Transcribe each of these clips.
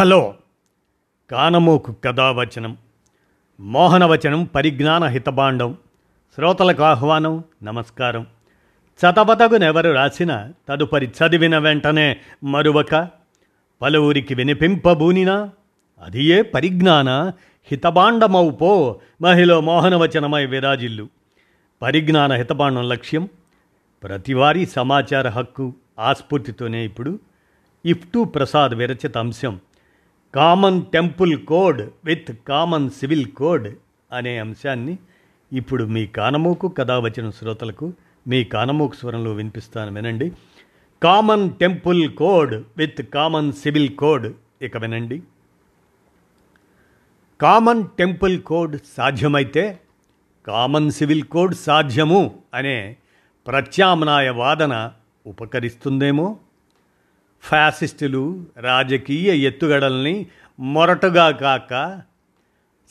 Hello కానమోకు కథావచనం మోహనవచనం పరిజ్ఞాన హితబాండం శ్రోతలకు ఆహ్వానం నమస్కారం. చతపతగునెవరు రాసిన తదుపరి చదివిన వెంటనే మరువక పలువురికి వినిపింపబూనినా అది ఏ పరిజ్ఞాన హితబాండమౌపో మహిళ మోహనవచనమై విరాజిల్లు. పరిజ్ఞాన హితబాండం లక్ష్యం ప్రతివారీ సమాచార హక్కు ఆస్ఫూర్తితోనే ఇప్పుడు ఇఫ్టు ప్రసాద్ విరచిత అంశం. Common temple code with common civil code అనే అంశాన్ని ఇప్పుడు మీ కానమోకు కథ వచ్చిన శ్రోతలకు మీ కానమోకు స్వరంలో వినిపిస్తాను వినండి. Common temple code with common civil code ఇక వినండి. కామన్ టెంపుల్ కోడ్ సాధ్యమైతే కామన్ సివిల్ కోడ్ సాధ్యము అనే ప్రత్యామ్నాయ వాదన ఉపకరిస్తుందేమో? ఫ్యాసిస్టులు రాజకీయ ఎత్తుగడల్ని మొరటుగా కాక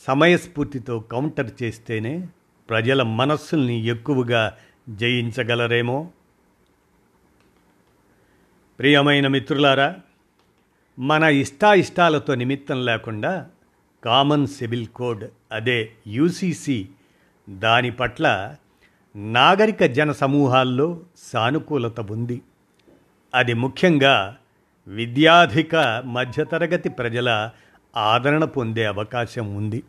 సమయస్ఫూర్తితో కౌంటర్ చేస్తేనే ప్రజల మనస్సుల్ని ఎక్కువగా జయించగలరేమో. ప్రియమైన మిత్రులారా మన ఇష్టాయిష్టాలతో నిమిత్తం లేకుండా కామన్ సివిల్ కోడ్ అదే యూసీసీ దాని పట్ల నాగరిక జన సమూహాల్లో సానుకూలత ఉంది. అది ముఖ్యంగా విద్యాధిక మధ్యతరగతి ప్రజల ఆదరణ పొందే అవకాశం ఉంది.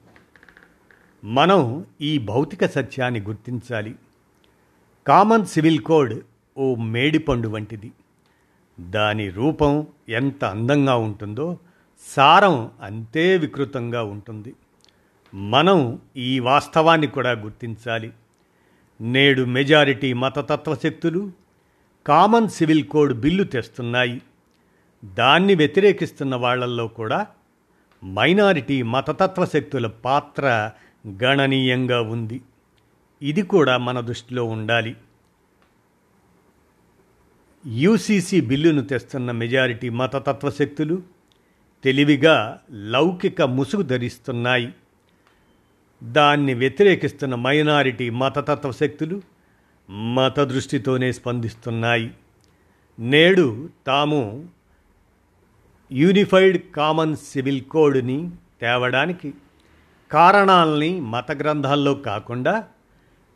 మనం ఈ భౌతిక సత్యాన్ని గుర్తించాలి. కామన్ సివిల్ కోడ్ ఓ మేడిపండు వంటిది. దాని రూపం ఎంత అందంగా ఉంటుందో సారం అంతే వికృతంగా ఉంటుంది. మనం ఈ వాస్తవాన్ని కూడా గుర్తించాలి. నేడు మెజారిటీ మతతత్వ శక్తులు కామన్ సివిల్ కోడ్ బిల్లు తెస్తున్నాయి. దాన్ని వ్యతిరేకిస్తున్న వాళ్ళల్లో కూడా మైనారిటీ మతతత్వ శక్తుల పాత్ర గణనీయంగా ఉంది. ఇది కూడా మన దృష్టిలో ఉండాలి. యూసీసీ బిల్లును తెస్తున్న మెజారిటీ మతతత్వ శక్తులు తెలివిగా లౌకిక ముసుగు ధరిస్తున్నాయి. దాన్ని వ్యతిరేకిస్తున్న మైనారిటీ మతతత్వ శక్తులు మత దృష్టితోనే స్పందిస్తున్నాయి. నేడు తాము యూనిఫైడ్ కామన్ సివిల్ కోడ్ని తేవడానికి కారణాలని మత గ్రంథాల్లో కాకుండా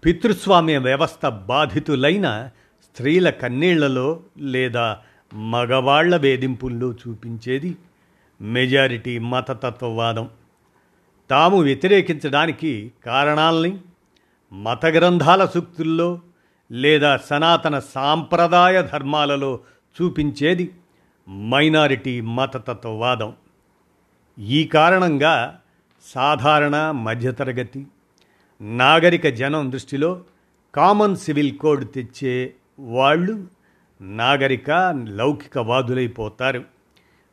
పితృస్వామ్య వ్యవస్థ బాధితులైన స్త్రీల కన్నీళ్ళలో లేదా మగవాళ్ళ వేధింపుల్లో చూపించేది మెజారిటీ మతతత్వవాదం. తాము వ్యతిరేకించడానికి కారణాలని మత గ్రంథాల సూక్తుల్లో లేదా సనాతన సాంప్రదాయ ధర్మాలలో చూపించేది మైనారిటీ మతతత్వవాదం. ఈ కారణంగా సాధారణ మధ్యతరగతి నాగరిక జనం దృష్టిలో కామన్ సివిల్ కోడ్ తెచ్చే వాళ్ళు నాగరిక లౌకికవాదులైపోతారు.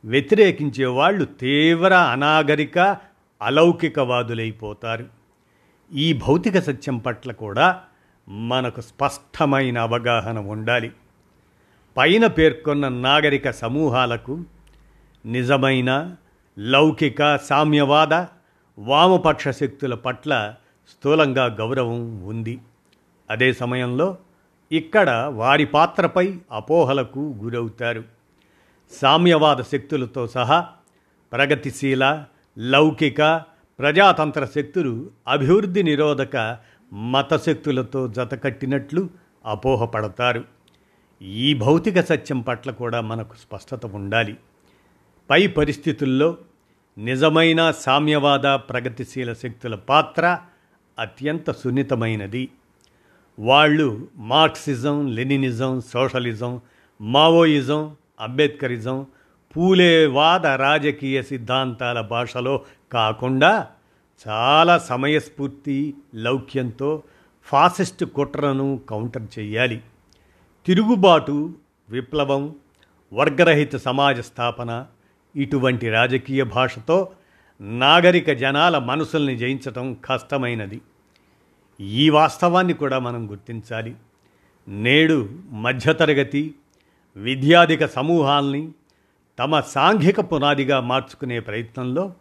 వ్యతిరేకించే వాళ్ళు తీవ్ర అనాగరిక అలౌకికవాదులైపోతారు. ఈ భౌతిక సత్యం పట్ల కూడా మనకు స్పష్టమైన అవగాహన ఉండాలి. పైన పేర్కొన్న నాగరిక సమూహాలకు నిజమైన లౌకిక సామ్యవాద వామపక్ష శక్తుల పట్ల స్థూలంగా గౌరవం ఉంది. అదే సమయంలో ఇక్కడ వారి పాత్రపై అపోహలకు గురవుతారు. సామ్యవాద శక్తులతో సహా ప్రగతిశీల లౌకిక ప్రజాతంత్ర శక్తులు అభివృద్ధి నిరోధక మతశక్తులతో జతకట్టినట్లు అపోహపడతారు. ఈ భౌతిక సత్యం పట్ల కూడా మనకు స్పష్టత ఉండాలి. పై పరిస్థితుల్లో నిజమైన సామ్యవాద ప్రగతిశీల శక్తుల పాత్ర అత్యంత సున్నితమైనది. వాళ్ళు Marxism Leninism socialism Maoism Ambedkarism పూలేవాద రాజకీయ సిద్ధాంతాల భాషలో కాకుండా చాలా సమయస్ఫూర్తి లౌక్యంతో ఫాసిస్ట్ కుట్రను కౌంటర్ చేయాలి. తిరుగుబాటు విప్లవం వర్గరహిత సమాజ స్థాపన ఇటువంటి రాజకీయ భాషతో నాగరిక జనాల మనసుల్ని జయించటం కష్టమైనది. ఈ వాస్తవాన్ని కూడా మనం గుర్తించాలి. నేడు మధ్యతరగతి విద్యాధిక సమూహాల్ని తమ సాంఘిక పునాదిగా మార్చుకునే ప్రయత్నంలో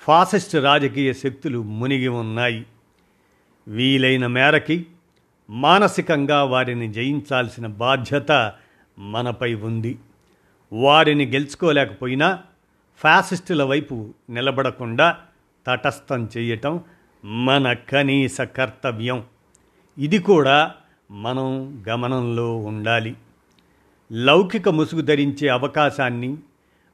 ఫాసిస్ట్ రాజకీయ శక్తులు మునిగి ఉన్నాయి. వీలైన మేరకి మానసికంగా వారిని జయించాల్సిన బాధ్యత మనపై ఉంది. వారిని గెలుచుకోలేకపోయినా ఫ్యాసిస్టుల వైపు నిలబడకుండా తటస్థం చేయటం మన కనీస కర్తవ్యం. ఇది కూడా మనం గమనంలో ఉండాలి. లౌకిక ముసుగు ధరించే అవకాశాన్ని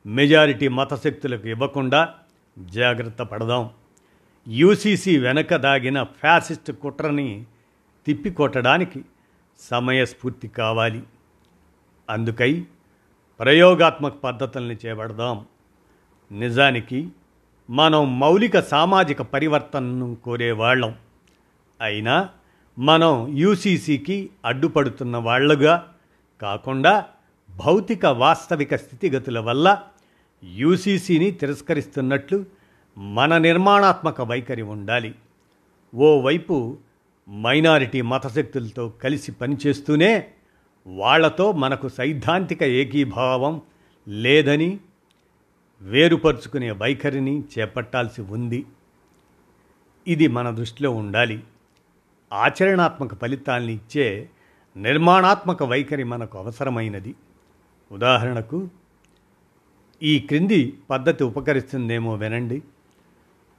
మెజారిటీ మతశక్తులకు ఇవ్వకుండా జాగ్రత్త పడదాం. యూసీసీ వెనక దాగిన ఫ్యాసిస్ట్ కుట్రని తిప్పికొట్టడానికి సమయస్ఫూర్తి కావాలి. అందుకై ప్రయోగాత్మక పద్ధతుల్ని చేపడదాం. నిజానికి మనం మౌలిక సామాజిక పరివర్తనను కోరేవాళ్ళం. అయినా మనం యూసీసీకి అడ్డుపడుతున్న వాళ్ళుగా కాకుండా భౌతిక వాస్తవిక స్థితిగతుల వల్ల యూసీసీని తిరస్కరిస్తున్నట్లు మన నిర్మాణాత్మక వైఖరి ఉండాలి. ఓవైపు మైనారిటీ మతశక్తులతో కలిసి పనిచేస్తూనే వాళ్ళతో మనకు సైద్ధాంతిక ఏకీభావం లేదని వేరుపరుచుకునే వైఖరిని చేపట్టాల్సి ఉంది. ఇది మన దృష్టిలో ఉండాలి. ఆచరణాత్మక ఫలితాల్ని ఇచ్చే నిర్మాణాత్మక వైఖరి మనకు అవసరమైనది. ఉదాహరణకు ఈ క్రింది పద్ధతి ఉపకరిస్తుందేమో వినండి.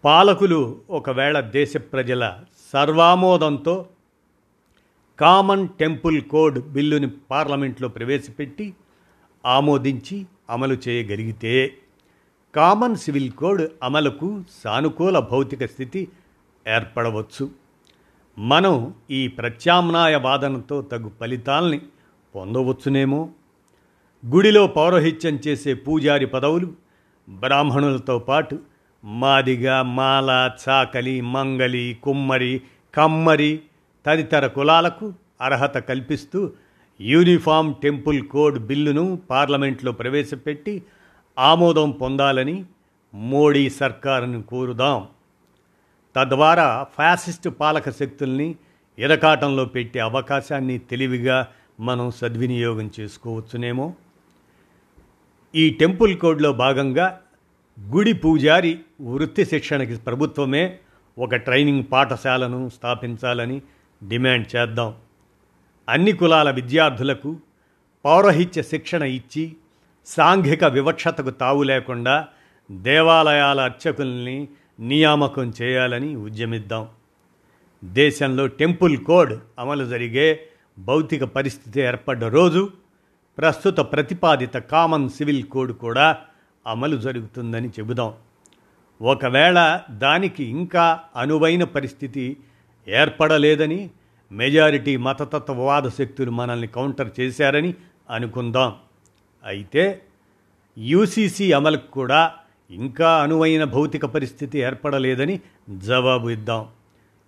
పాలకులు ఒకవేళ దేశ ప్రజల సర్వామోదంతో కామన్ టెంపుల్ కోడ్ బిల్లుని పార్లమెంట్లో ప్రవేశపెట్టి ఆమోదించి అమలు చేయగలిగితే కామన్ సివిల్ కోడ్ అమలుకు సానుకూల భౌతిక స్థితి ఏర్పడవచ్చు. మనం ఈ ప్రత్యామ్నాయ వాదనతో తగు ఫలితాల్ని పొందవచ్చునేమో. గుడిలో పౌరోహిత్యం చేసే పూజారి పదవులు బ్రాహ్మణులతో పాటు మాదిగ మాల చాకలి మంగలి కుమ్మరి కమ్మరి తదితర కులాలకు అర్హత కల్పిస్తూ యూనిఫామ్ టెంపుల్ కోడ్ బిల్లును పార్లమెంట్లో ప్రవేశపెట్టి ఆమోదం పొందాలని మోడీ సర్కారును కోరుదాం. తద్వారా ఫ్యాసిస్ట్ పాలక శక్తుల్ని ఇరకాటంలో పెట్టే అవకాశాన్ని తెలివిగా మనం సద్వినియోగం చేసుకోవచ్చునేమో. ఈ టెంపుల్ కోడ్లో భాగంగా గుడి పూజారి వృత్తి శిక్షణకి ప్రభుత్వమే ఒక ట్రైనింగ్ పాఠశాలను స్థాపించాలని డిమాండ్ చేద్దాం. అన్ని కులాల విద్యార్థులకు పౌరహిత్య శిక్షణ ఇచ్చి సాంఘిక వివక్షతకు తావు లేకుండా దేవాలయాల అర్చకుల్ని నియామకం చేయాలని ఉద్యమిద్దాం. దేశంలో టెంపుల్ కోడ్ అమలు జరిగే భౌతిక పరిస్థితి ఏర్పడ్డ రోజు ప్రస్తుత ప్రతిపాదిత కామన్ సివిల్ కోడ్ కూడా అమలు జరుగుతుందని చెబుదాం. ఒకవేళ దానికి ఇంకా అనువైన పరిస్థితి ఏర్పడలేదని మెజారిటీ మతతత్వవాద శక్తులు మనల్ని కౌంటర్ చేశారని అనుకుందాం. అయితే యూసీసీ అమలుకు కూడా ఇంకా అనువైన భౌతిక పరిస్థితి ఏర్పడలేదని జవాబు ఇద్దాం.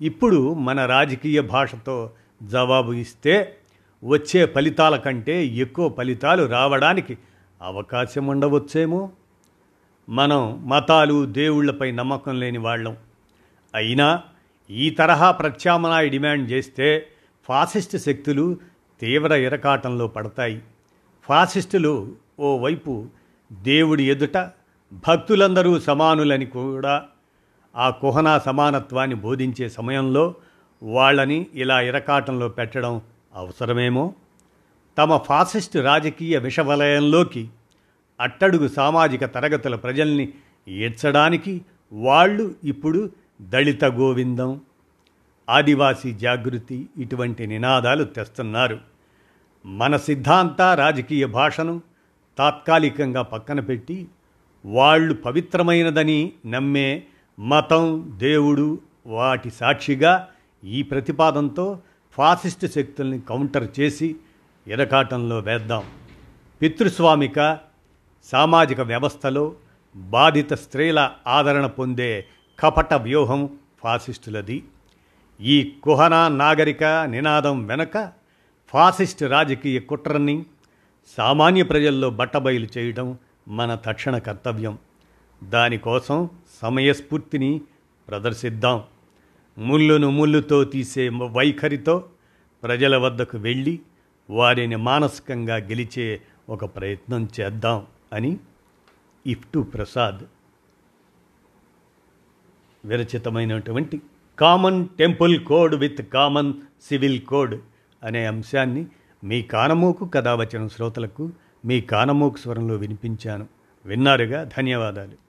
ఇప్పుడు మన రాజకీయ భాషతో జవాబు ఇస్తే వచ్చే ఫలితాల కంటే ఎక్కువ ఫలితాలు రావడానికి అవకాశం ఉండవచ్చేమో మనం మతాలు దేవుళ్ళపై నమ్మకం లేని వాళ్ళం. అయినా ఈ తరహా ప్రత్యామ్నాయ డిమాండ్ చేస్తే ఫాసిస్ట్ శక్తులు తీవ్ర ఇరకాటంలో పడతాయి. ఫాసిస్టులు ఓవైపు దేవుడి ఎదుట భక్తులందరూ సమానులని కూడా ఆ కుహనా సమానత్వాన్ని బోధించే సమయంలో వాళ్ళని ఇలా ఇరకాటంలో పెట్టడం అవసరమేమో? తమ ఫాసిస్ట్ రాజకీయ విషవలయంలోకి అట్టడుగు సామాజిక తరగతుల ప్రజల్ని ఈడ్చడానికి వాళ్ళు ఇప్పుడు దళిత గోవిందం ఆదివాసీ జాగృతి ఇటువంటి నినాదాలు తెస్తున్నారు. మన సిద్ధాంత రాజకీయ భాషను తాత్కాలికంగా పక్కన పెట్టి వాళ్ళు పవిత్రమైనదని నమ్మే మతం దేవుడు వాటి సాక్షిగా ఈ ప్రతిపాదంతో ఫాసిస్ట్ శక్తుల్ని కౌంటర్ చేసి ఎరకాటంలో వేద్దాం. పితృస్వామిక సామాజిక వ్యవస్థలో బాధిత స్త్రీల ఆదరణ పొందే కపట వ్యూహం ఫాసిస్టులది. ఈ కుహన నాగరిక నినాదం వెనక ఫాసిస్ట్ రాజకీయ కుట్రని సామాన్య ప్రజల్లో బట్టబయలు చేయడం మన తక్షణ కర్తవ్యం. దానికోసం సమయస్ఫూర్తిని ప్రదర్శిద్దాం. ముళ్ళును ముళ్ళుతో తీసే వైఖరితో ప్రజల వద్దకు వెళ్ళి వారిని మానసికంగా గెలిచే ఒక ప్రయత్నం చేద్దాం అని IFTU Prasad విరచితమైనటువంటి common temple code with common civil code అనే అంశాన్ని మీ కానమోకు కథావచన శ్రోతలకు మీ కానమోకు స్వరంలో వినిపించాను. విన్నారుగా? ధన్యవాదాలు.